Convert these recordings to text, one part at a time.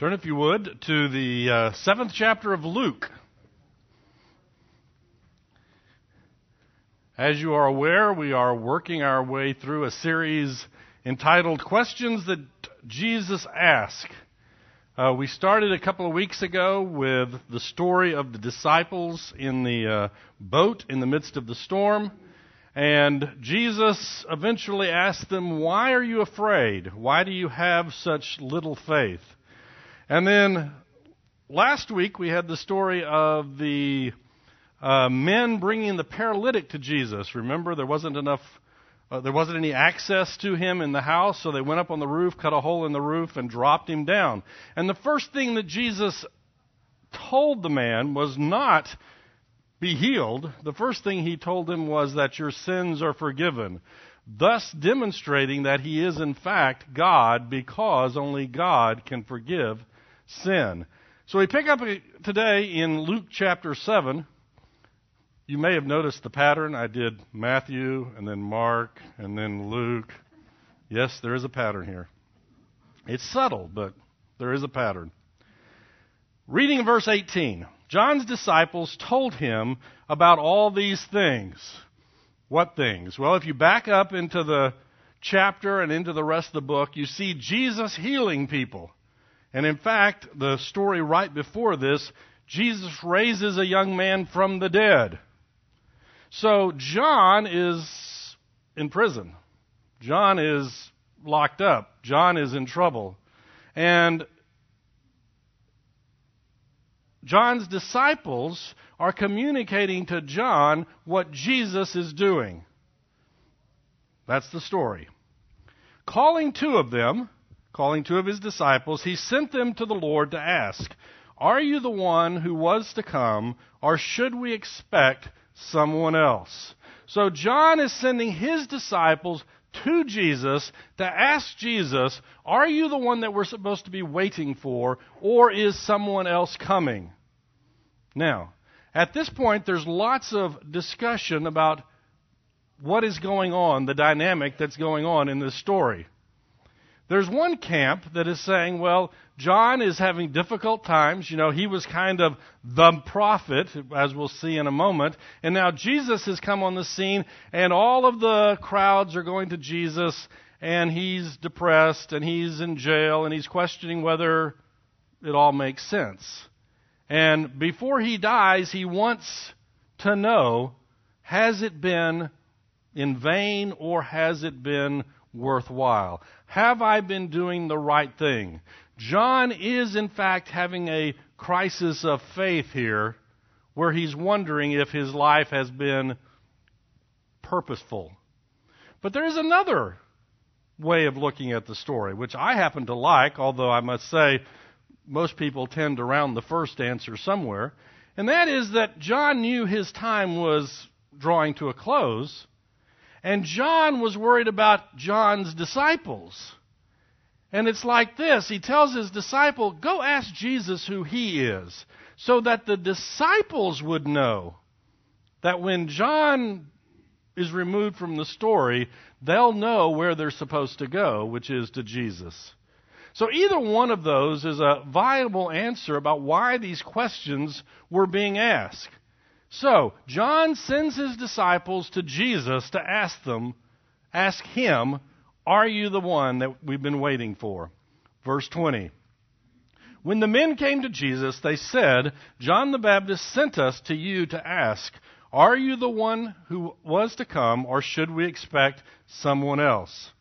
Turn, if you would, to the uh, seventh chapter of Luke. As you are aware, we are working our way through a series entitled Questions That Jesus Asked. Uh, we started a couple of weeks ago with the story of the disciples in the uh, boat in the midst of the storm. And Jesus eventually asked them, Why are you afraid? Why do you have such little faith? And then last week we had the story of the uh, men bringing the paralytic to Jesus. Remember, there wasn't enough, uh, there wasn't any access to him in the house, so they went up on the roof, cut a hole in the roof, and dropped him down. And the first thing that Jesus told the man was not be healed. The first thing he told him was that your sins are forgiven, thus demonstrating that he is in fact God because only God can forgive sin. So we pick up today in Luke chapter 7. You may have noticed the pattern. I did Matthew and then Mark and then Luke. Yes, there is a pattern here. It's subtle, but there is a pattern. Reading verse 18. John's disciples told him about all these things. What things? Well, if you back up into the chapter and into the rest of the book, you see Jesus healing people. And in fact, the story right before this, Jesus raises a young man from the dead. So John is in prison. John is locked up. John is in trouble. And John's disciples are communicating to John what Jesus is doing. That's the story. Calling two of them, calling two of his disciples, he sent them to the Lord to ask, Are you the one who was to come, or should we expect someone else? So John is sending his disciples to Jesus to ask Jesus, Are you the one that we're supposed to be waiting for, or is someone else coming? Now, at this point, there's lots of discussion about what is going on, the dynamic that's going on in this story. There's one camp that is saying, well, John is having difficult times. You know, he was kind of the prophet, as we'll see in a moment. And now Jesus has come on the scene, and all of the crowds are going to Jesus, and he's depressed, and he's in jail, and he's questioning whether it all makes sense. And before he dies, he wants to know has it been in vain or has it been worthwhile? Have I been doing the right thing? John is, in fact, having a crisis of faith here where he's wondering if his life has been purposeful. But there is another way of looking at the story, which I happen to like, although I must say most people tend to round the first answer somewhere. And that is that John knew his time was drawing to a close, and John was worried about John's disciples. And it's like this He tells his disciple, Go ask Jesus who he is, so that the disciples would know that when John is removed from the story, they'll know where they're supposed to go, which is to Jesus. So either one of those is a viable answer about why these questions were being asked. So, John sends his disciples to Jesus to ask them, ask him, are you the one that we've been waiting for? Verse 20. When the men came to Jesus, they said, John the Baptist sent us to you to ask, Are you the one who was to come, or should we expect someone else?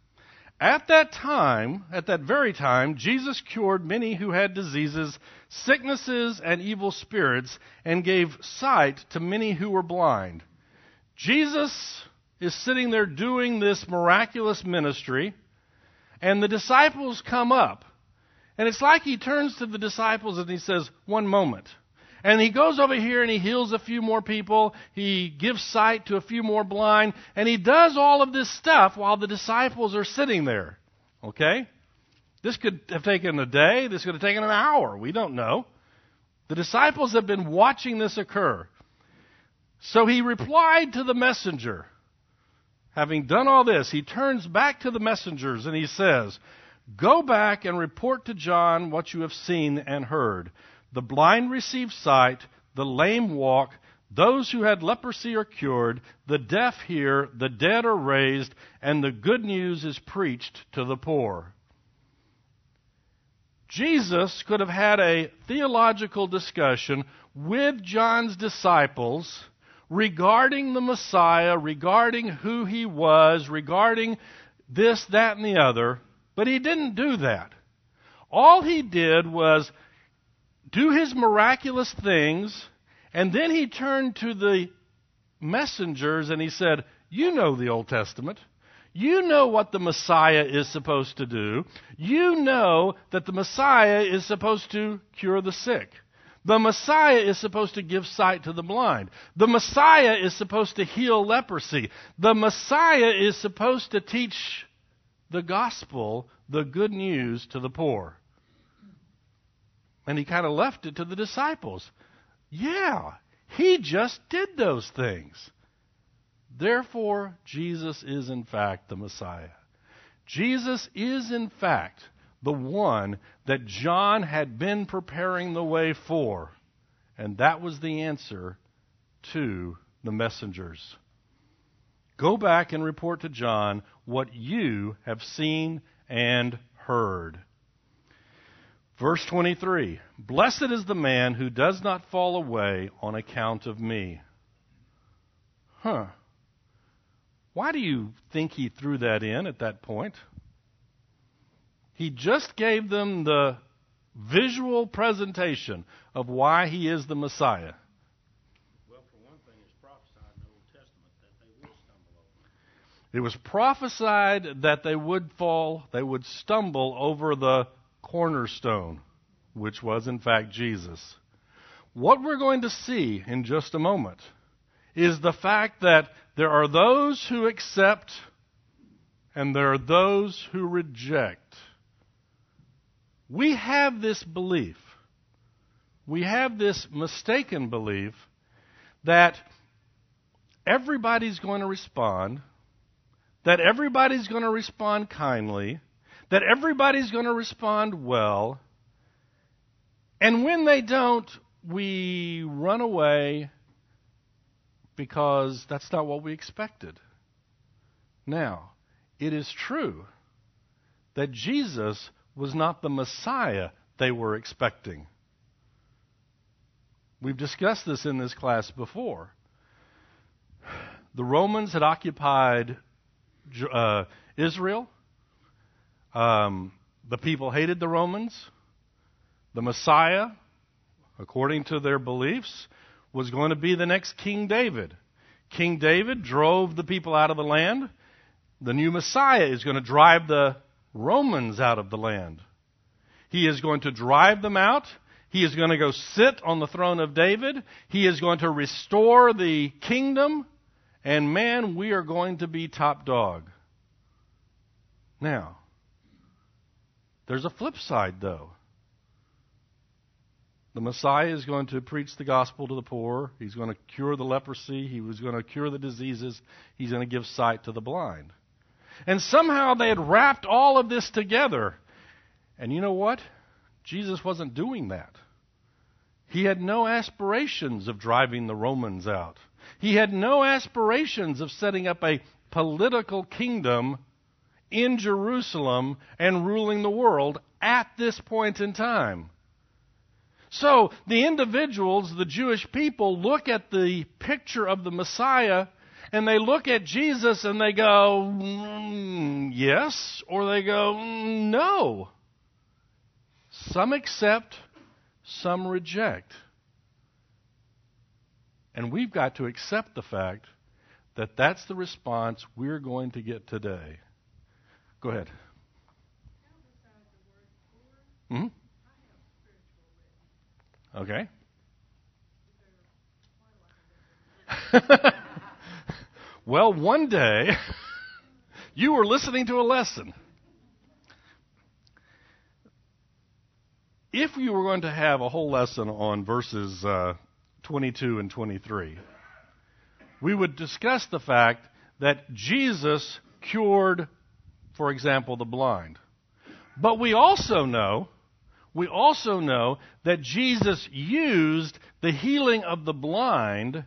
At that time, at that very time, Jesus cured many who had diseases, sicknesses, and evil spirits, and gave sight to many who were blind. Jesus is sitting there doing this miraculous ministry, and the disciples come up. And it's like he turns to the disciples and he says, One moment. And he goes over here and he heals a few more people. He gives sight to a few more blind. And he does all of this stuff while the disciples are sitting there. Okay? This could have taken a day. This could have taken an hour. We don't know. The disciples have been watching this occur. So he replied to the messenger. Having done all this, he turns back to the messengers and he says, Go back and report to John what you have seen and heard. The blind receive sight, the lame walk, those who had leprosy are cured, the deaf hear, the dead are raised, and the good news is preached to the poor. Jesus could have had a theological discussion with John's disciples regarding the Messiah, regarding who he was, regarding this, that, and the other, but he didn't do that. All he did was do his miraculous things, and then he turned to the messengers and he said, You know the Old Testament. You know what the Messiah is supposed to do. You know that the Messiah is supposed to cure the sick. The Messiah is supposed to give sight to the blind. The Messiah is supposed to heal leprosy. The Messiah is supposed to teach the gospel, the good news to the poor. And he kind of left it to the disciples. Yeah, he just did those things. Therefore, Jesus is in fact the Messiah. Jesus is in fact the one that John had been preparing the way for. And that was the answer to the messengers. Go back and report to John what you have seen and heard. Verse 23 Blessed is the man who does not fall away on account of me. Huh. Why do you think he threw that in at that point? He just gave them the visual presentation of why he is the Messiah. Well, for one thing, it's prophesied in the Old Testament that they will stumble over. It was prophesied that they would fall, they would stumble over the cornerstone, which was in fact Jesus. What we're going to see in just a moment is the fact that there are those who accept and there are those who reject. We have this belief, we have this mistaken belief that everybody's going to respond, that everybody's going to respond kindly, that everybody's going to respond well. And when they don't, we run away because that's not what we expected. Now, it is true that Jesus was not the Messiah they were expecting. We've discussed this in this class before. The Romans had occupied uh, Israel. Um, the people hated the Romans. The Messiah, according to their beliefs, was going to be the next King David. King David drove the people out of the land. The new Messiah is going to drive the Romans out of the land. He is going to drive them out. He is going to go sit on the throne of David. He is going to restore the kingdom. And man, we are going to be top dog. Now, there's a flip side, though. The Messiah is going to preach the gospel to the poor. He's going to cure the leprosy. He was going to cure the diseases. He's going to give sight to the blind. And somehow they had wrapped all of this together. And you know what? Jesus wasn't doing that. He had no aspirations of driving the Romans out. He had no aspirations of setting up a political kingdom in Jerusalem and ruling the world at this point in time. So the individuals, the Jewish people, look at the picture of the Messiah and they look at Jesus and they go, mm, yes, or they go, mm, no. Some accept, some reject. And we've got to accept the fact that that's the response we're going to get today. Go ahead. hmm Okay. well, one day you were listening to a lesson. If you were going to have a whole lesson on verses uh, 22 and 23, we would discuss the fact that Jesus cured for example, the blind. But we also know, we also know that Jesus used the healing of the blind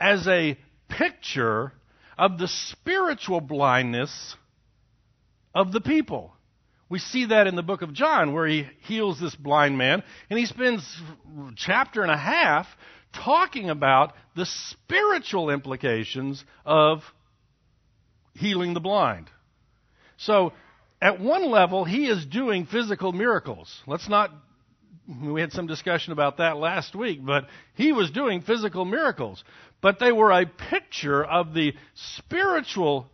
as a picture of the spiritual blindness of the people. We see that in the book of John where he heals this blind man and he spends a chapter and a half talking about the spiritual implications of healing the blind. So, at one level, he is doing physical miracles. Let's not, we had some discussion about that last week, but he was doing physical miracles. But they were a picture of the spiritual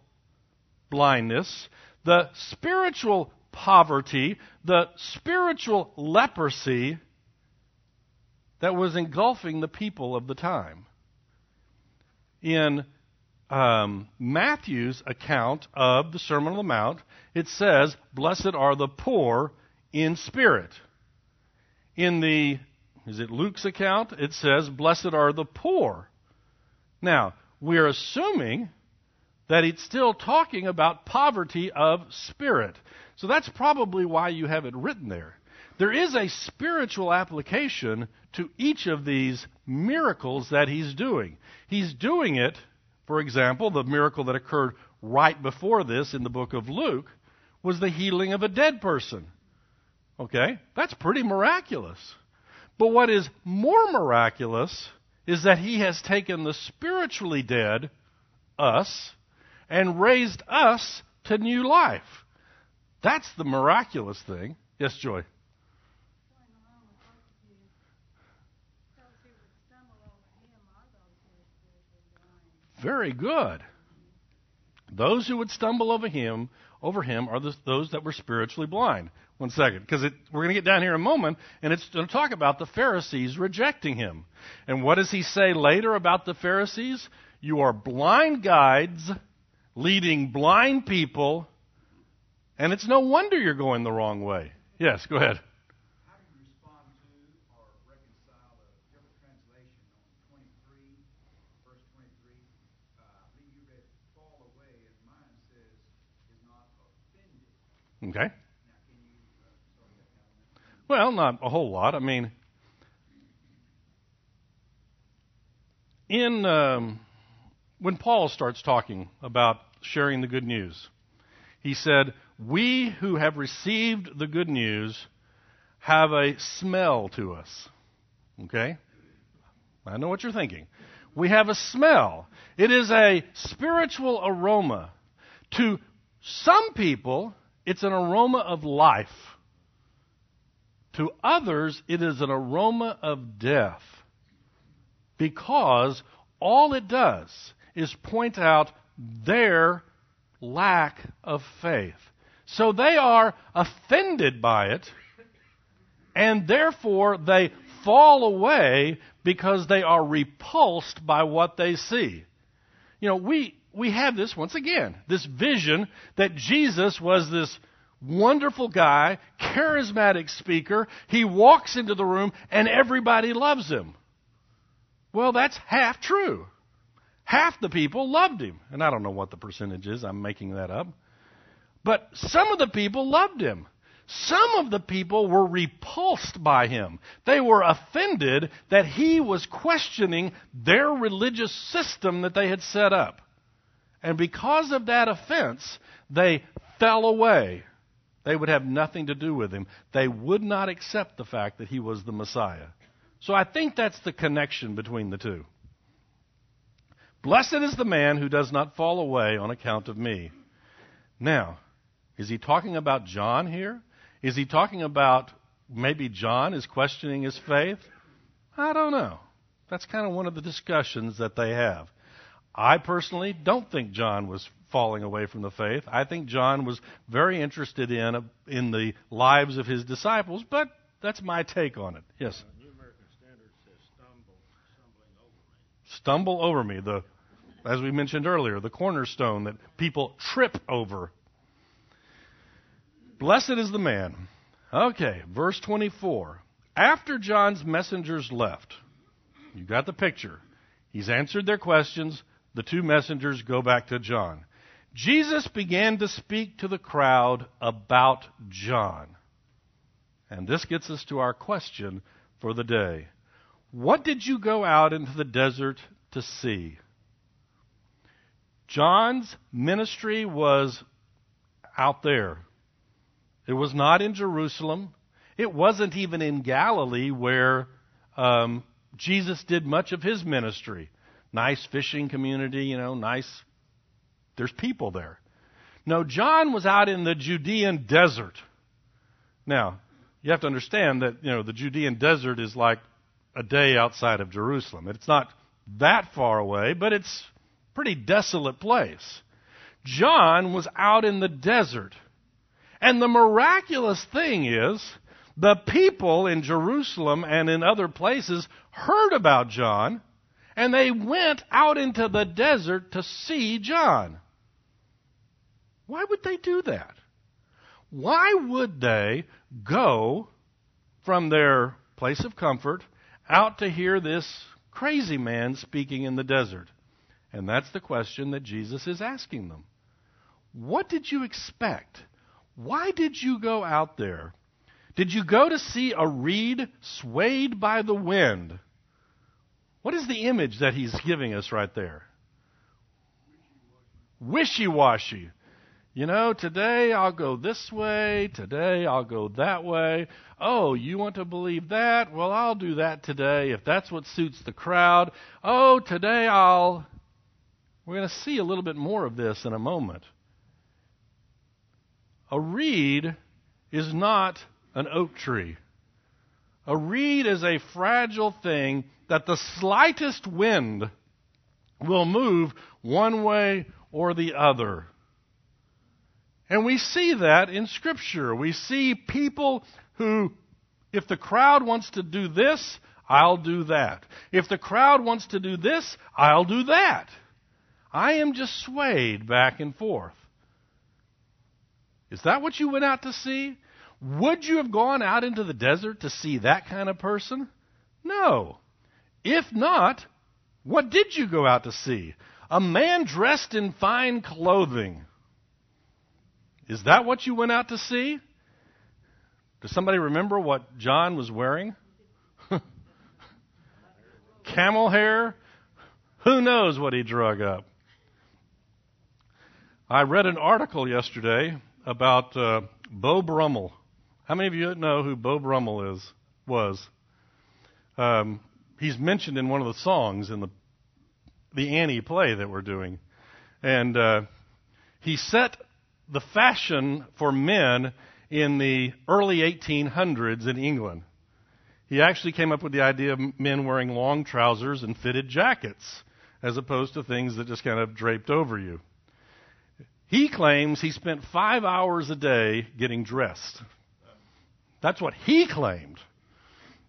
blindness, the spiritual poverty, the spiritual leprosy that was engulfing the people of the time. In um, Matthew's account of the Sermon on the Mount, it says, Blessed are the poor in spirit. In the, is it Luke's account? It says, Blessed are the poor. Now, we're assuming that it's still talking about poverty of spirit. So that's probably why you have it written there. There is a spiritual application to each of these miracles that he's doing. He's doing it for example, the miracle that occurred right before this in the book of Luke was the healing of a dead person. Okay? That's pretty miraculous. But what is more miraculous is that he has taken the spiritually dead, us, and raised us to new life. That's the miraculous thing. Yes, Joy. Very good. Those who would stumble over him, over him, are the, those that were spiritually blind. One second, because we're going to get down here in a moment, and it's going to talk about the Pharisees rejecting him. And what does he say later about the Pharisees? You are blind guides leading blind people, and it's no wonder you're going the wrong way. Yes, go ahead. Okay? Well, not a whole lot. I mean, in um, when Paul starts talking about sharing the good news, he said, "We who have received the good news have a smell to us." Okay? I know what you're thinking. We have a smell. It is a spiritual aroma. To some people, it's an aroma of life. To others, it is an aroma of death. Because all it does is point out their lack of faith. So they are offended by it, and therefore they fall away because they are repulsed by what they see. You know, we, we have this once again, this vision that Jesus was this wonderful guy, charismatic speaker. He walks into the room and everybody loves him. Well, that's half true. Half the people loved him. And I don't know what the percentage is, I'm making that up. But some of the people loved him. Some of the people were repulsed by him. They were offended that he was questioning their religious system that they had set up. And because of that offense, they fell away. They would have nothing to do with him. They would not accept the fact that he was the Messiah. So I think that's the connection between the two. Blessed is the man who does not fall away on account of me. Now, is he talking about John here? Is he talking about maybe John is questioning his faith? I don't know. That's kind of one of the discussions that they have. I personally don't think John was falling away from the faith. I think John was very interested in in the lives of his disciples, but that's my take on it. Yes. Uh, New American Standard says stumble, stumbling over me. Stumble over me. The as we mentioned earlier, the cornerstone that people trip over. Blessed is the man. Okay, verse 24. After John's messengers left, you got the picture. He's answered their questions. The two messengers go back to John. Jesus began to speak to the crowd about John. And this gets us to our question for the day. What did you go out into the desert to see? John's ministry was out there. It was not in Jerusalem. It wasn't even in Galilee where um, Jesus did much of his ministry. Nice fishing community, you know, nice. There's people there. No, John was out in the Judean desert. Now, you have to understand that, you know, the Judean desert is like a day outside of Jerusalem. It's not that far away, but it's a pretty desolate place. John was out in the desert. And the miraculous thing is, the people in Jerusalem and in other places heard about John, and they went out into the desert to see John. Why would they do that? Why would they go from their place of comfort out to hear this crazy man speaking in the desert? And that's the question that Jesus is asking them. What did you expect? Why did you go out there? Did you go to see a reed swayed by the wind? What is the image that he's giving us right there? Wishy washy. You know, today I'll go this way, today I'll go that way. Oh, you want to believe that? Well, I'll do that today if that's what suits the crowd. Oh, today I'll. We're going to see a little bit more of this in a moment. A reed is not an oak tree. A reed is a fragile thing that the slightest wind will move one way or the other. And we see that in Scripture. We see people who, if the crowd wants to do this, I'll do that. If the crowd wants to do this, I'll do that. I am just swayed back and forth. Is that what you went out to see? Would you have gone out into the desert to see that kind of person? No. If not, what did you go out to see? A man dressed in fine clothing. Is that what you went out to see? Does somebody remember what John was wearing? Camel hair? Who knows what he drug up? I read an article yesterday about uh, Beau Brummell. How many of you know who Beau Brummell is? Was um, he's mentioned in one of the songs in the the Annie play that we're doing, and uh, he set the fashion for men in the early 1800s in England. He actually came up with the idea of men wearing long trousers and fitted jackets, as opposed to things that just kind of draped over you. He claims he spent five hours a day getting dressed. That's what he claimed.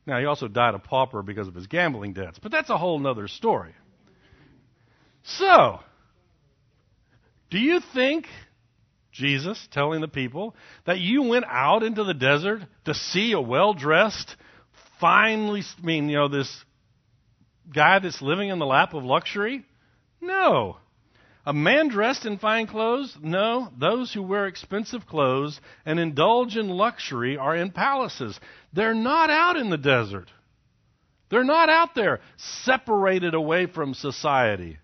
Now, he also died a pauper because of his gambling debts, but that's a whole other story. So, do you think Jesus telling the people that you went out into the desert to see a well dressed, finely, I mean, you know, this guy that's living in the lap of luxury? No. A man dressed in fine clothes? No, those who wear expensive clothes and indulge in luxury are in palaces. They're not out in the desert. They're not out there separated away from society.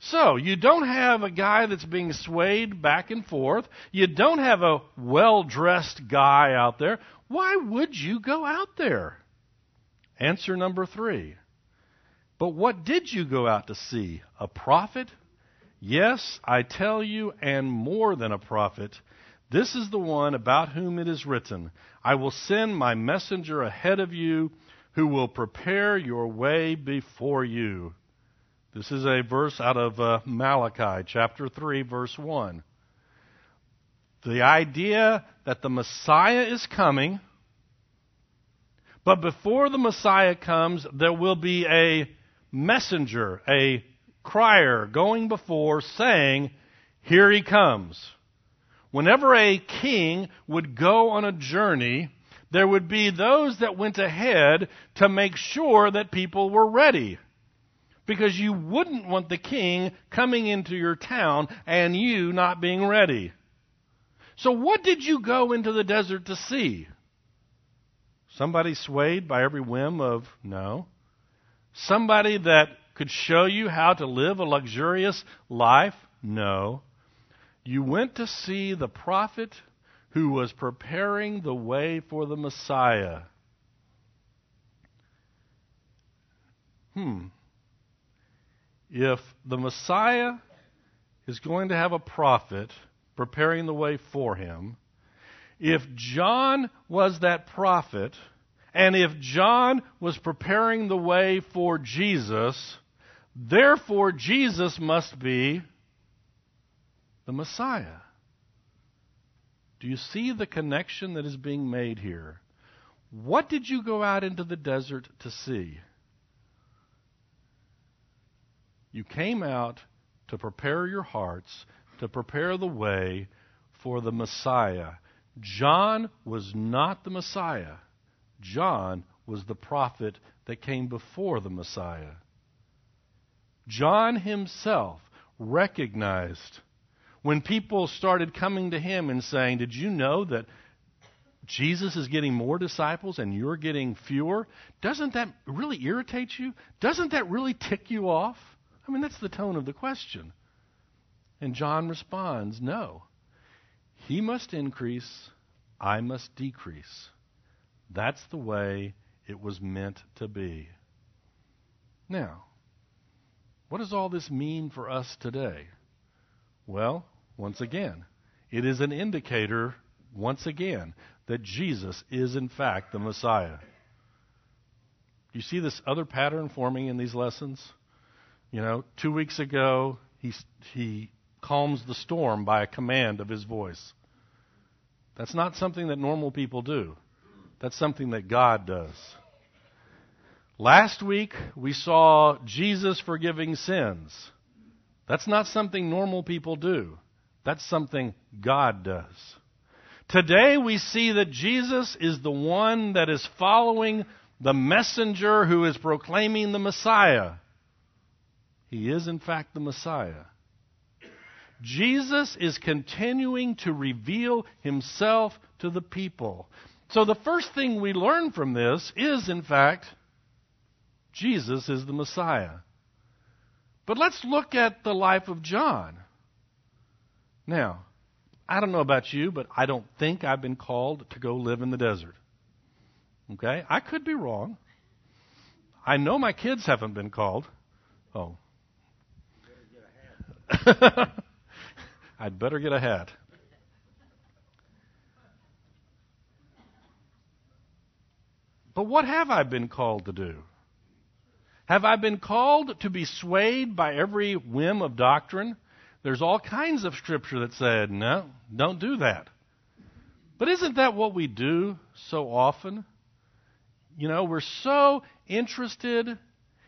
So, you don't have a guy that's being swayed back and forth. You don't have a well dressed guy out there. Why would you go out there? Answer number three. But what did you go out to see? A prophet? Yes, I tell you, and more than a prophet. This is the one about whom it is written I will send my messenger ahead of you who will prepare your way before you. This is a verse out of uh, Malachi chapter 3, verse 1. The idea that the Messiah is coming, but before the Messiah comes, there will be a messenger, a crier going before saying, Here he comes. Whenever a king would go on a journey, there would be those that went ahead to make sure that people were ready. because you wouldn't want the king coming into your town and you not being ready. So, what did you go into the desert to see? Somebody swayed by every whim of no. Somebody that could show you how to live a luxurious life? No. You went to see the prophet who was preparing the way for the Messiah. Hmm. If the Messiah is going to have a prophet preparing the way for him, if John was that prophet, and if John was preparing the way for Jesus, therefore Jesus must be the Messiah. Do you see the connection that is being made here? What did you go out into the desert to see? You came out to prepare your hearts, to prepare the way for the Messiah. John was not the Messiah. John was the prophet that came before the Messiah. John himself recognized when people started coming to him and saying, Did you know that Jesus is getting more disciples and you're getting fewer? Doesn't that really irritate you? Doesn't that really tick you off? I mean, that's the tone of the question. And John responds, No. He must increase, I must decrease. That's the way it was meant to be. Now, what does all this mean for us today? Well, once again, it is an indicator, once again, that Jesus is in fact the Messiah. You see this other pattern forming in these lessons? You know, two weeks ago, he, he calms the storm by a command of his voice. That's not something that normal people do. That's something that God does. Last week, we saw Jesus forgiving sins. That's not something normal people do. That's something God does. Today, we see that Jesus is the one that is following the messenger who is proclaiming the Messiah. He is, in fact, the Messiah. Jesus is continuing to reveal himself to the people. So, the first thing we learn from this is, in fact, Jesus is the Messiah. But let's look at the life of John. Now, I don't know about you, but I don't think I've been called to go live in the desert. Okay? I could be wrong. I know my kids haven't been called. Oh, I'd better get a hat. But what have I been called to do? Have I been called to be swayed by every whim of doctrine? There's all kinds of scripture that said, no, don't do that. But isn't that what we do so often? You know, we're so interested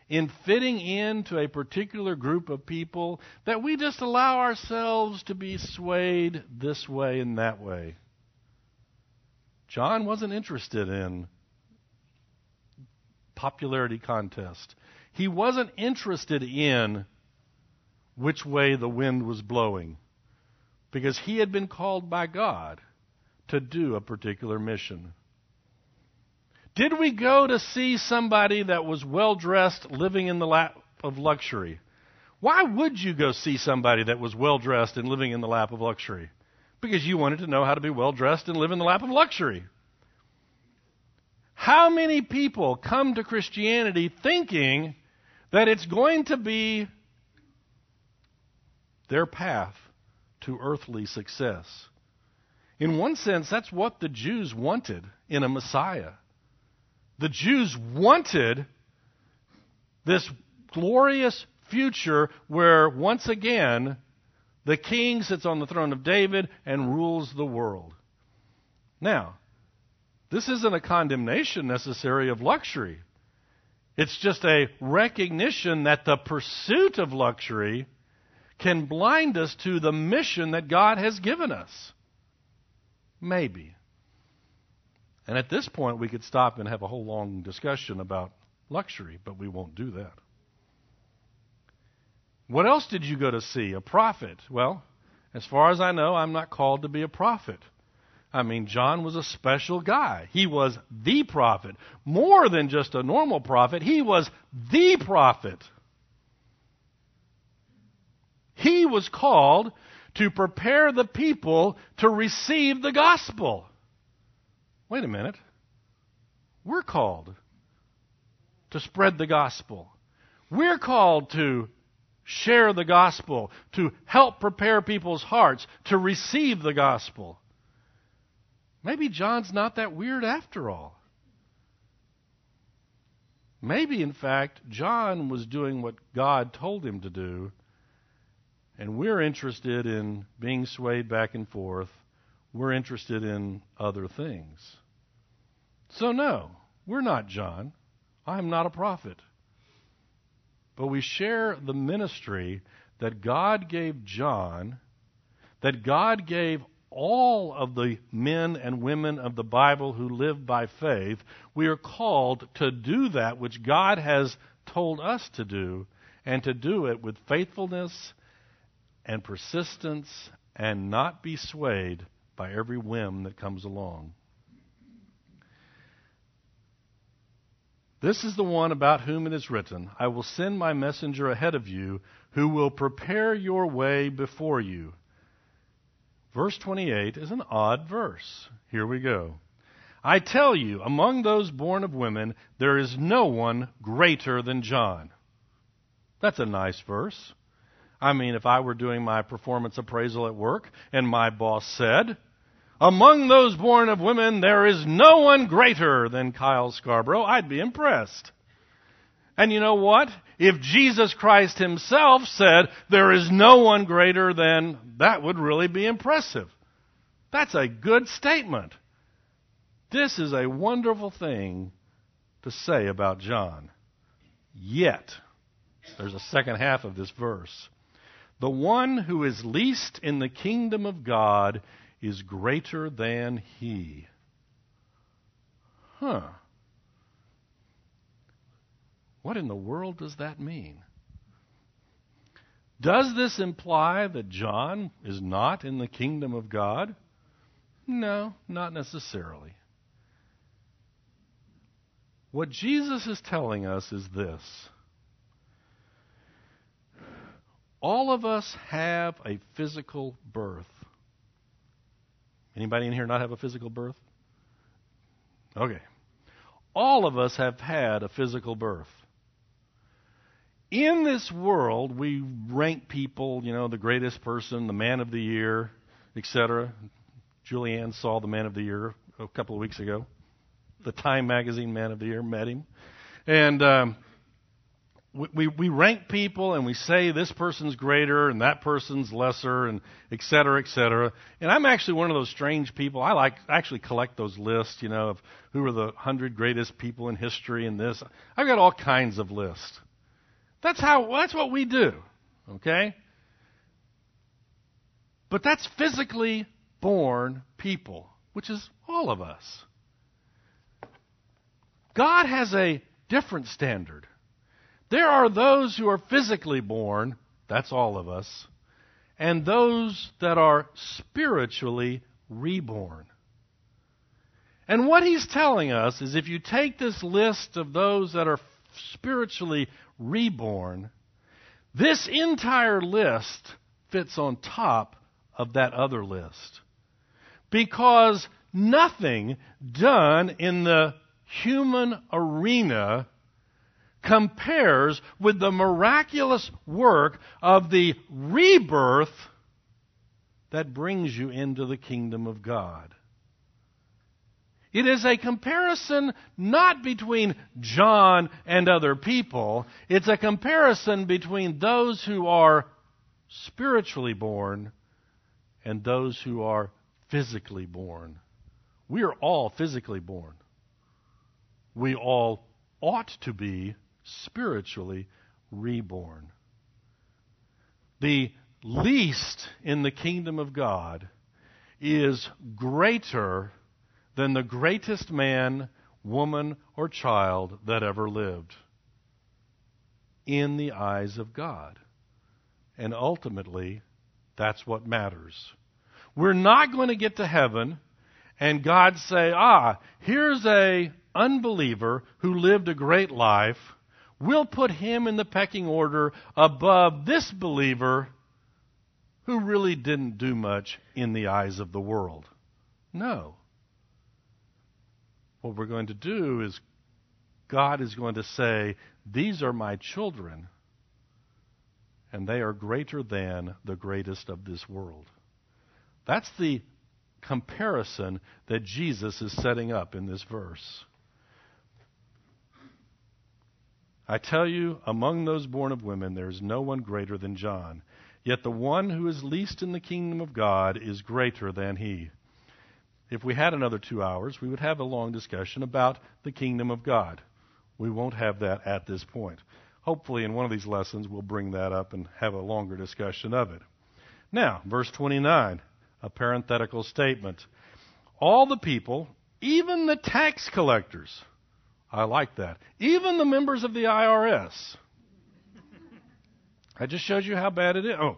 in fitting into a particular group of people that we just allow ourselves to be swayed this way and that way. John wasn't interested in popularity contest. He wasn't interested in which way the wind was blowing because he had been called by God to do a particular mission. Did we go to see somebody that was well dressed living in the lap of luxury? Why would you go see somebody that was well dressed and living in the lap of luxury? Because you wanted to know how to be well dressed and live in the lap of luxury. How many people come to Christianity thinking that it's going to be their path to earthly success? In one sense, that's what the Jews wanted in a Messiah the Jews wanted this glorious future where once again the king sits on the throne of David and rules the world. Now, this isn't a condemnation necessary of luxury. It's just a recognition that the pursuit of luxury can blind us to the mission that God has given us. Maybe. And at this point, we could stop and have a whole long discussion about luxury, but we won't do that. What else did you go to see? A prophet. Well, as far as I know, I'm not called to be a prophet. I mean, John was a special guy. He was the prophet. More than just a normal prophet, he was the prophet. He was called to prepare the people to receive the gospel. Wait a minute. We're called to spread the gospel. We're called to share the gospel, to help prepare people's hearts to receive the gospel. Maybe John's not that weird after all. Maybe, in fact, John was doing what God told him to do, and we're interested in being swayed back and forth. We're interested in other things. So, no, we're not John. I'm not a prophet. But we share the ministry that God gave John, that God gave all of the men and women of the Bible who live by faith. We are called to do that which God has told us to do, and to do it with faithfulness and persistence and not be swayed by every whim that comes along. This is the one about whom it is written, I will send my messenger ahead of you, who will prepare your way before you. Verse 28 is an odd verse. Here we go. I tell you, among those born of women, there is no one greater than John. That's a nice verse. I mean, if I were doing my performance appraisal at work and my boss said, among those born of women, there is no one greater than Kyle Scarborough. I'd be impressed. And you know what? If Jesus Christ himself said, there is no one greater than, that would really be impressive. That's a good statement. This is a wonderful thing to say about John. Yet, there's a second half of this verse. The one who is least in the kingdom of God is greater than he. Huh. What in the world does that mean? Does this imply that John is not in the kingdom of God? No, not necessarily. What Jesus is telling us is this. All of us have a physical birth. Anybody in here not have a physical birth? Okay. All of us have had a physical birth. In this world, we rank people, you know, the greatest person, the man of the year, etc. Julianne saw the man of the year a couple of weeks ago. The Time magazine man of the year met him. And um, we, we, we rank people and we say this person's greater and that person's lesser and et cetera, et cetera. And I'm actually one of those strange people. I like I actually collect those lists, you know, of who are the hundred greatest people in history and this. I've got all kinds of lists. That's how that's what we do. Okay? But that's physically born people, which is all of us. God has a different standard. There are those who are physically born, that's all of us, and those that are spiritually reborn. And what he's telling us is if you take this list of those that are spiritually reborn, this entire list fits on top of that other list. Because nothing done in the human arena compares with the miraculous work of the rebirth that brings you into the kingdom of God. It is a comparison not between John and other people, it's a comparison between those who are spiritually born and those who are physically born. We are all physically born. We all ought to be spiritually reborn. The least in the kingdom of God is greater than the greatest man, woman, or child that ever lived in the eyes of God. And ultimately, that's what matters. We're not going to get to heaven and God say, "Ah, here's a unbeliever who lived a great life. We'll put him in the pecking order above this believer who really didn't do much in the eyes of the world." No. What we're going to do is God is going to say, These are my children, and they are greater than the greatest of this world. That's the comparison that Jesus is setting up in this verse. I tell you, among those born of women, there is no one greater than John. Yet the one who is least in the kingdom of God is greater than he. If we had another two hours, we would have a long discussion about the kingdom of God. We won't have that at this point. Hopefully, in one of these lessons, we'll bring that up and have a longer discussion of it. Now, verse 29, a parenthetical statement. All the people, even the tax collectors, I like that, even the members of the IRS. I just showed you how bad it is. Oh,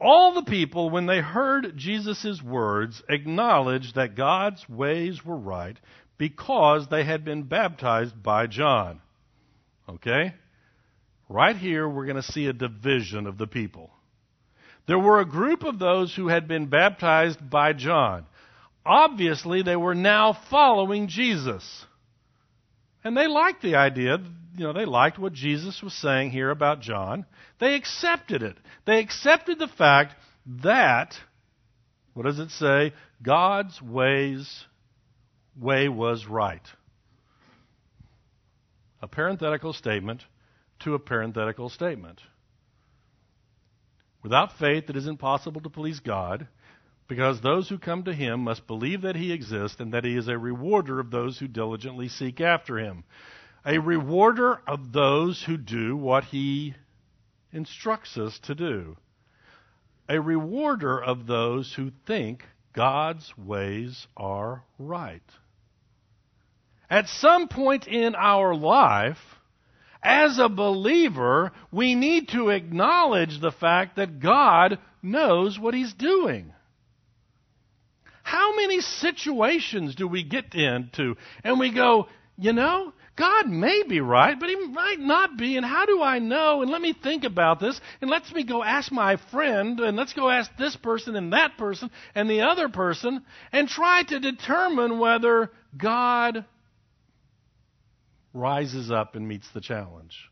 all the people, when they heard Jesus' words, acknowledged that God's ways were right because they had been baptized by John. Okay? Right here, we're going to see a division of the people. There were a group of those who had been baptized by John. Obviously, they were now following Jesus. And they liked the idea, you know, they liked what Jesus was saying here about John. They accepted it. They accepted the fact that, what does it say? God's ways way was right. A parenthetical statement to a parenthetical statement. Without faith, it is impossible to please God, because those who come to Him must believe that He exists and that He is a rewarder of those who diligently seek after Him. A rewarder of those who do what He instructs us to do. A rewarder of those who think God's ways are right. At some point in our life, as a believer, we need to acknowledge the fact that God knows what He's doing. How many situations do we get into and we go, you know, God may be right, but He might not be, and how do I know? And let me think about this, and let me go ask my friend, and let's go ask this person and that person and the other person, and try to determine whether God rises up and meets the challenge.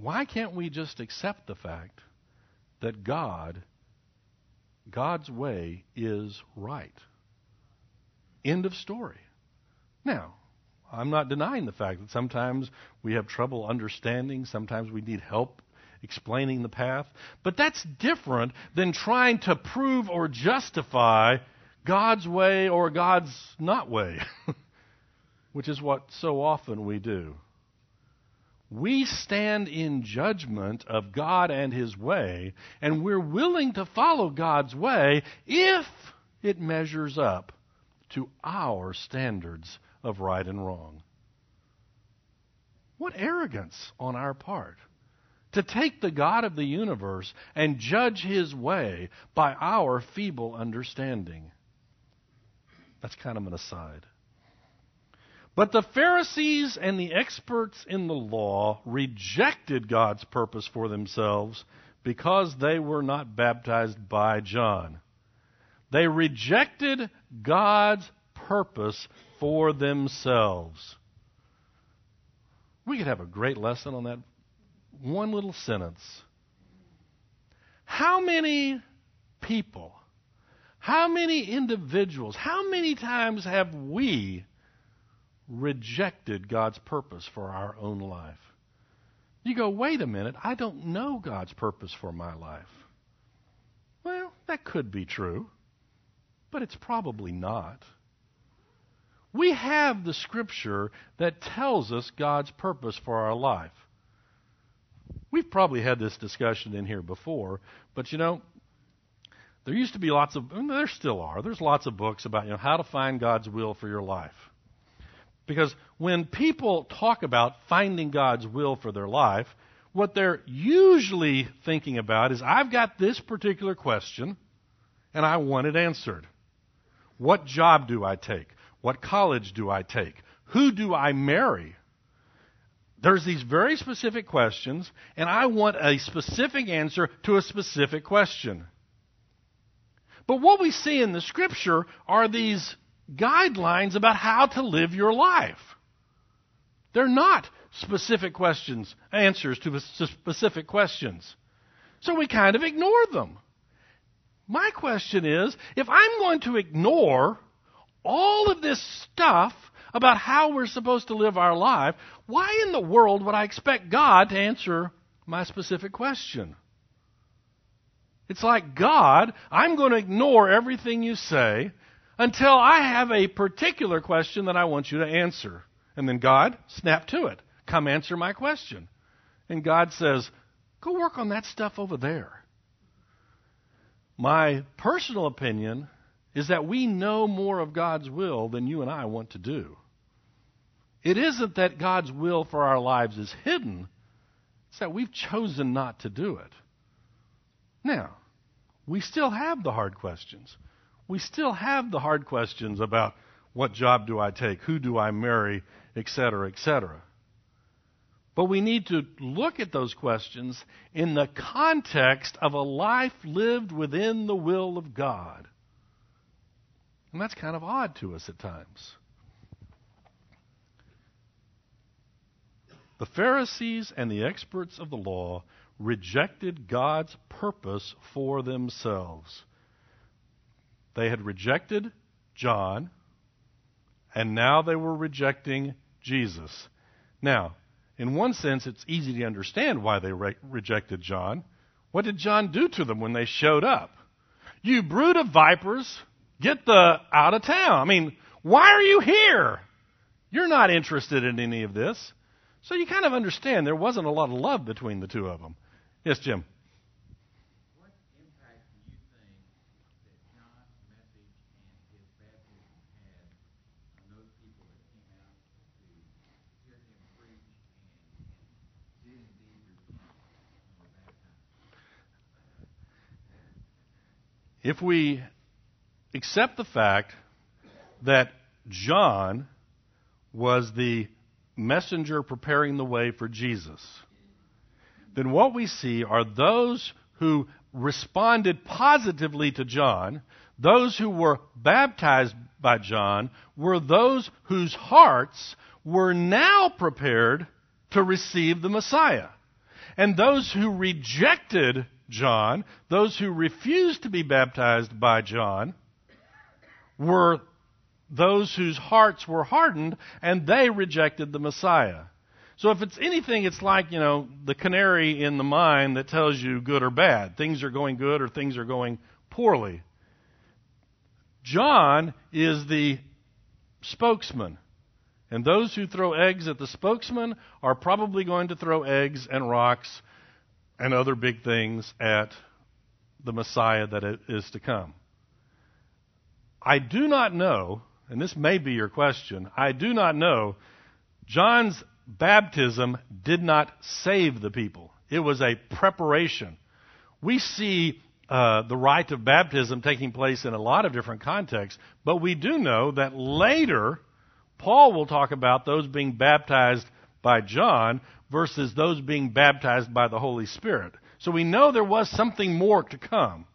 Why can't we just accept the fact that God, God's way is right? End of story. Now, I'm not denying the fact that sometimes we have trouble understanding, sometimes we need help explaining the path, but that's different than trying to prove or justify God's way or God's not way, which is what so often we do. We stand in judgment of God and His way, and we're willing to follow God's way if it measures up to our standards of right and wrong. What arrogance on our part to take the God of the universe and judge His way by our feeble understanding. That's kind of an aside. But the Pharisees and the experts in the law rejected God's purpose for themselves because they were not baptized by John. They rejected God's purpose for themselves. We could have a great lesson on that one little sentence. How many people how many individuals, how many times have we rejected God's purpose for our own life? You go, wait a minute, I don't know God's purpose for my life. Well, that could be true, but it's probably not. We have the scripture that tells us God's purpose for our life. We've probably had this discussion in here before, but you know, there used to be lots of, there still are, there's lots of books about you know, how to find God's will for your life. Because when people talk about finding God's will for their life, what they're usually thinking about is I've got this particular question and I want it answered. What job do I take? What college do I take? Who do I marry? There's these very specific questions, and I want a specific answer to a specific question. But what we see in the scripture are these guidelines about how to live your life. They're not specific questions, answers to specific questions. So we kind of ignore them. My question is if I'm going to ignore all of this stuff about how we're supposed to live our life, why in the world would I expect God to answer my specific question? It's like, God, I'm going to ignore everything you say until I have a particular question that I want you to answer. And then God, snap to it. Come answer my question. And God says, go work on that stuff over there. My personal opinion is that we know more of God's will than you and I want to do. It isn't that God's will for our lives is hidden, it's that we've chosen not to do it. Now, we still have the hard questions. We still have the hard questions about what job do I take, who do I marry, etc., etc. But we need to look at those questions in the context of a life lived within the will of God. And that's kind of odd to us at times. The Pharisees and the experts of the law rejected God's purpose for themselves. They had rejected John, and now they were rejecting Jesus. Now, in one sense, it's easy to understand why they re- rejected John. What did John do to them when they showed up? You brood of vipers, get the out of town. I mean, why are you here? You're not interested in any of this. So you kind of understand there wasn't a lot of love between the two of them. Yes, Jim. What impact do you think that John's message and his baptism had on those people that came out to hear him preach and, and did indeed repent and were baptized? If we accept the fact that John was the messenger preparing the way for Jesus, then what we see are those who responded positively to John, those who were baptized by John, were those whose hearts were now prepared to receive the Messiah. And those who rejected John, those who refused to be baptized by John, were those whose hearts were hardened and they rejected the Messiah. So if it's anything, it's like, you know, the canary in the mine that tells you good or bad. Things are going good or things are going poorly. John is the spokesman. And those who throw eggs at the spokesman are probably going to throw eggs and rocks and other big things at the Messiah that is to come. I do not know and this may be your question, I do not know. John's baptism did not save the people, it was a preparation. We see uh, the rite of baptism taking place in a lot of different contexts, but we do know that later, Paul will talk about those being baptized by John versus those being baptized by the Holy Spirit. So we know there was something more to come.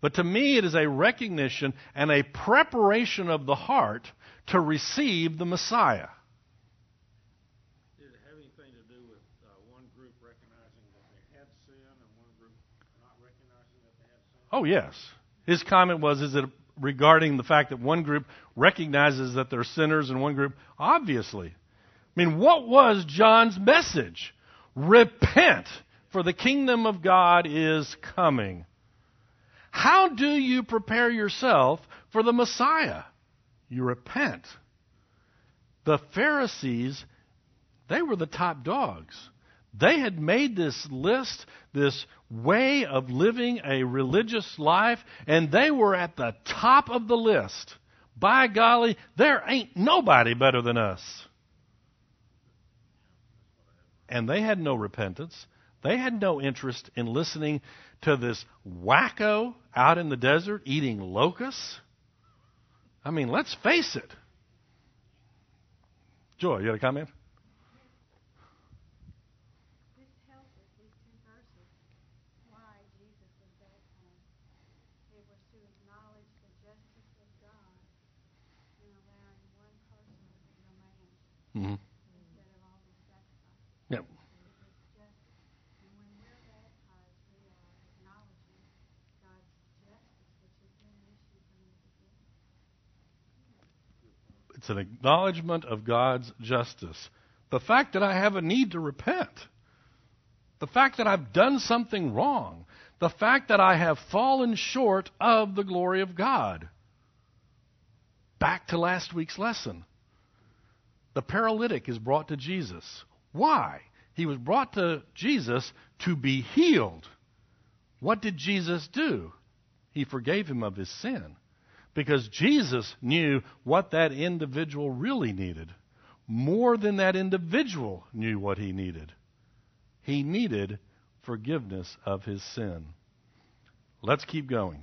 But to me, it is a recognition and a preparation of the heart to receive the Messiah. Did it have anything to do with uh, one group recognizing that they had sin and one group not recognizing that they had sin? Oh, yes. His comment was is it regarding the fact that one group recognizes that they're sinners and one group obviously. I mean, what was John's message? Repent, for the kingdom of God is coming. How do you prepare yourself for the Messiah? You repent. The Pharisees, they were the top dogs. They had made this list, this way of living a religious life, and they were at the top of the list. by golly, there ain't nobody better than us. And they had no repentance. They had no interest in listening to this wacko out in the desert eating locusts. I mean, let's face it. Joy, you had a comment? This tells us, these two verses, why Jesus was baptized. It was to acknowledge the justice of God in allowing one person to be the lamb Mm-hmm. instead of all these sacrifices. Yep. It was justice. And when we're baptized, we are acknowledging God's justice, which has been an issue from the beginning. It's an acknowledgement of God's justice. The fact that I have a need to repent. The fact that I've done something wrong. The fact that I have fallen short of the glory of God. Back to last week's lesson. The paralytic is brought to Jesus. Why? He was brought to Jesus to be healed. What did Jesus do? He forgave him of his sin because Jesus knew what that individual really needed. More than that individual knew what he needed. He needed forgiveness of his sin. Let's keep going.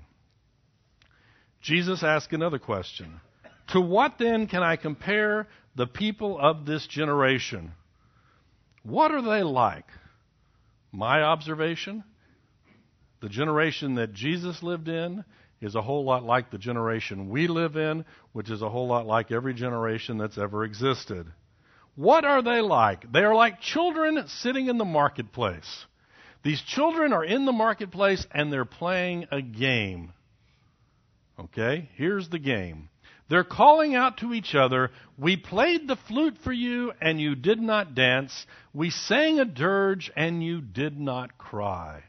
Jesus asked another question To what then can I compare the people of this generation? What are they like? My observation the generation that Jesus lived in is a whole lot like the generation we live in, which is a whole lot like every generation that's ever existed. What are they like? They are like children sitting in the marketplace. These children are in the marketplace and they're playing a game. Okay? Here's the game. They're calling out to each other, We played the flute for you and you did not dance. We sang a dirge and you did not cry.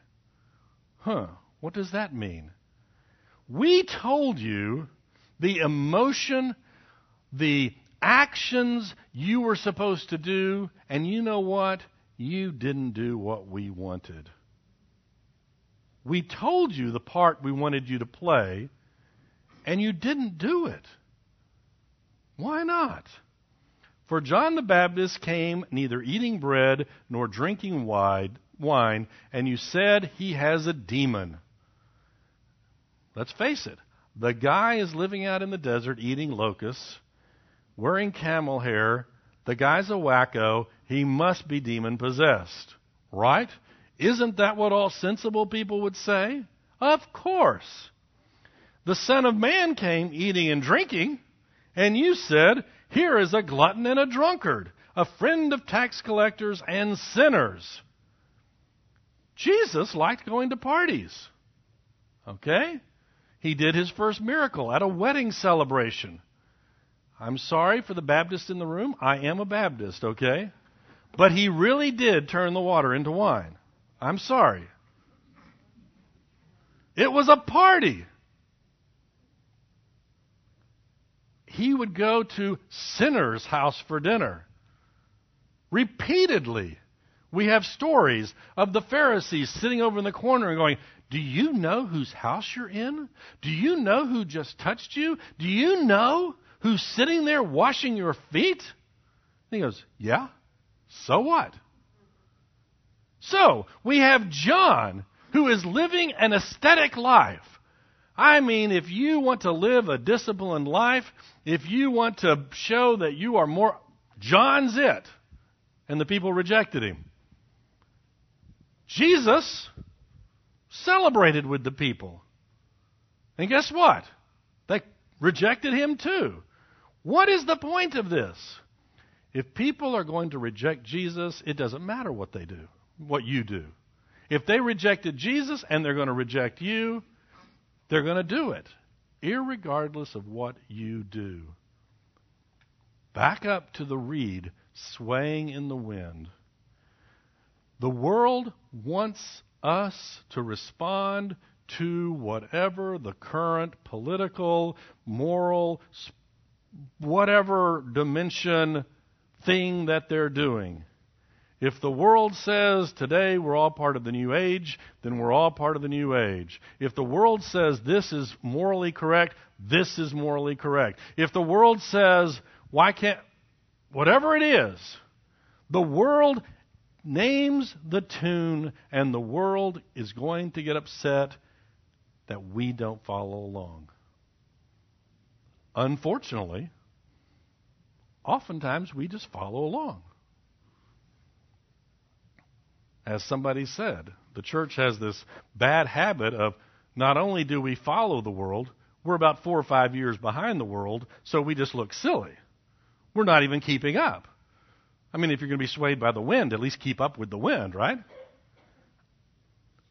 Huh, what does that mean? We told you the emotion, the actions you were supposed to do, and you know what? You didn't do what we wanted. We told you the part we wanted you to play, and you didn't do it. Why not? For John the Baptist came neither eating bread nor drinking wine, and you said he has a demon. Let's face it. The guy is living out in the desert eating locusts, wearing camel hair. The guy's a wacko. He must be demon possessed. Right? Isn't that what all sensible people would say? Of course. The Son of Man came eating and drinking, and you said, Here is a glutton and a drunkard, a friend of tax collectors and sinners. Jesus liked going to parties. Okay? He did his first miracle at a wedding celebration. I'm sorry for the Baptist in the room. I am a Baptist, okay? But he really did turn the water into wine. I'm sorry. It was a party. He would go to sinners' house for dinner. Repeatedly. We have stories of the Pharisees sitting over in the corner and going, Do you know whose house you're in? Do you know who just touched you? Do you know who's sitting there washing your feet? And he goes, Yeah, so what? So, we have John who is living an ascetic life. I mean, if you want to live a disciplined life, if you want to show that you are more, John's it. And the people rejected him. Jesus celebrated with the people. And guess what? They rejected him too. What is the point of this? If people are going to reject Jesus, it doesn't matter what they do, what you do. If they rejected Jesus and they're going to reject you, they're going to do it, irregardless of what you do. Back up to the reed swaying in the wind. The world wants us to respond to whatever the current political, moral, whatever dimension thing that they're doing. If the world says today we're all part of the new age, then we're all part of the new age. If the world says this is morally correct, this is morally correct. If the world says, why can't, whatever it is, the world names the tune and the world is going to get upset that we don't follow along. Unfortunately, oftentimes we just follow along. As somebody said, the church has this bad habit of not only do we follow the world, we're about four or five years behind the world, so we just look silly. We're not even keeping up. I mean, if you're going to be swayed by the wind, at least keep up with the wind, right?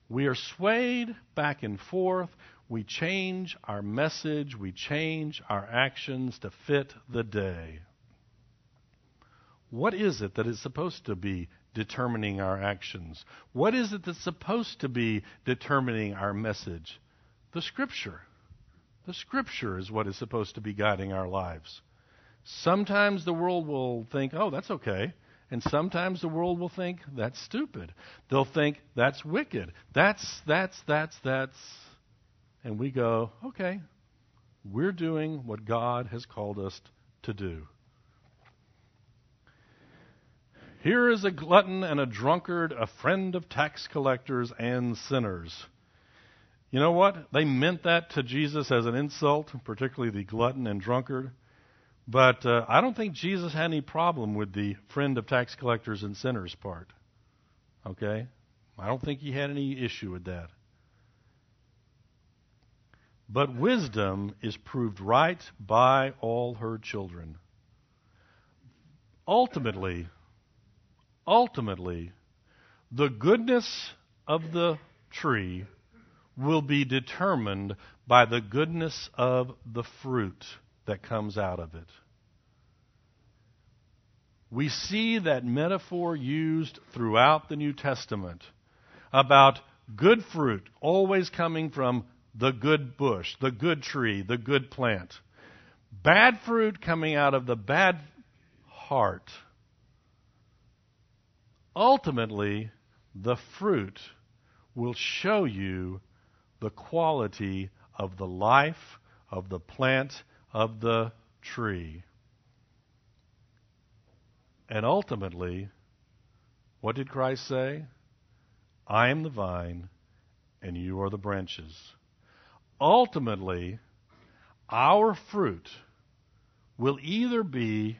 We are swayed back and forth. We change our message, we change our actions to fit the day. What is it that is supposed to be determining our actions? What is it that's supposed to be determining our message? The Scripture. The Scripture is what is supposed to be guiding our lives. Sometimes the world will think, oh, that's okay. And sometimes the world will think, that's stupid. They'll think, that's wicked. That's, that's, that's, that's. And we go, okay, we're doing what God has called us to do. Here is a glutton and a drunkard, a friend of tax collectors and sinners. You know what? They meant that to Jesus as an insult, particularly the glutton and drunkard. But uh, I don't think Jesus had any problem with the friend of tax collectors and sinners part. Okay? I don't think he had any issue with that. But wisdom is proved right by all her children. Ultimately, ultimately, the goodness of the tree will be determined by the goodness of the fruit that comes out of it. We see that metaphor used throughout the New Testament about good fruit always coming from the good bush, the good tree, the good plant. Bad fruit coming out of the bad heart. Ultimately, the fruit will show you the quality of the life of the plant of the tree. And ultimately, what did Christ say? I am the vine, and you are the branches. Ultimately, our fruit will either be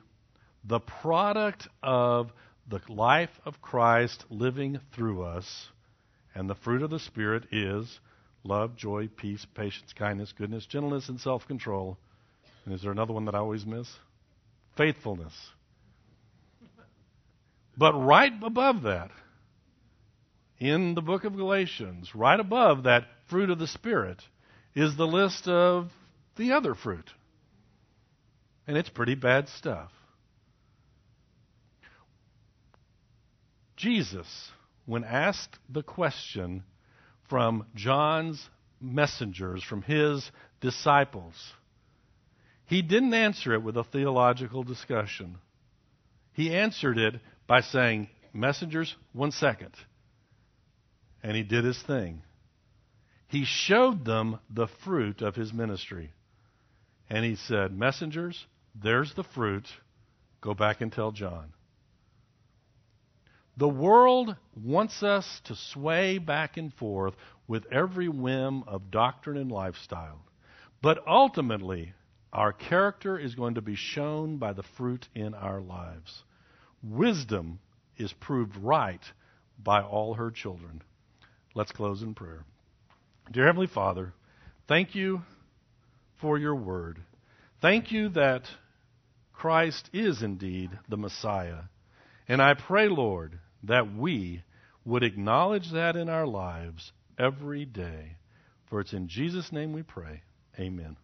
the product of the life of Christ living through us, and the fruit of the Spirit is love, joy, peace, patience, kindness, goodness, gentleness, and self control. And is there another one that I always miss? Faithfulness. But right above that, in the book of Galatians, right above that fruit of the Spirit, is the list of the other fruit. And it's pretty bad stuff. Jesus, when asked the question from John's messengers, from his disciples, he didn't answer it with a theological discussion. He answered it by saying, Messengers, one second. And he did his thing. He showed them the fruit of his ministry. And he said, Messengers, there's the fruit. Go back and tell John. The world wants us to sway back and forth with every whim of doctrine and lifestyle. But ultimately, our character is going to be shown by the fruit in our lives. Wisdom is proved right by all her children. Let's close in prayer. Dear Heavenly Father, thank you for your word. Thank you that Christ is indeed the Messiah. And I pray, Lord, that we would acknowledge that in our lives every day. For it's in Jesus' name we pray. Amen.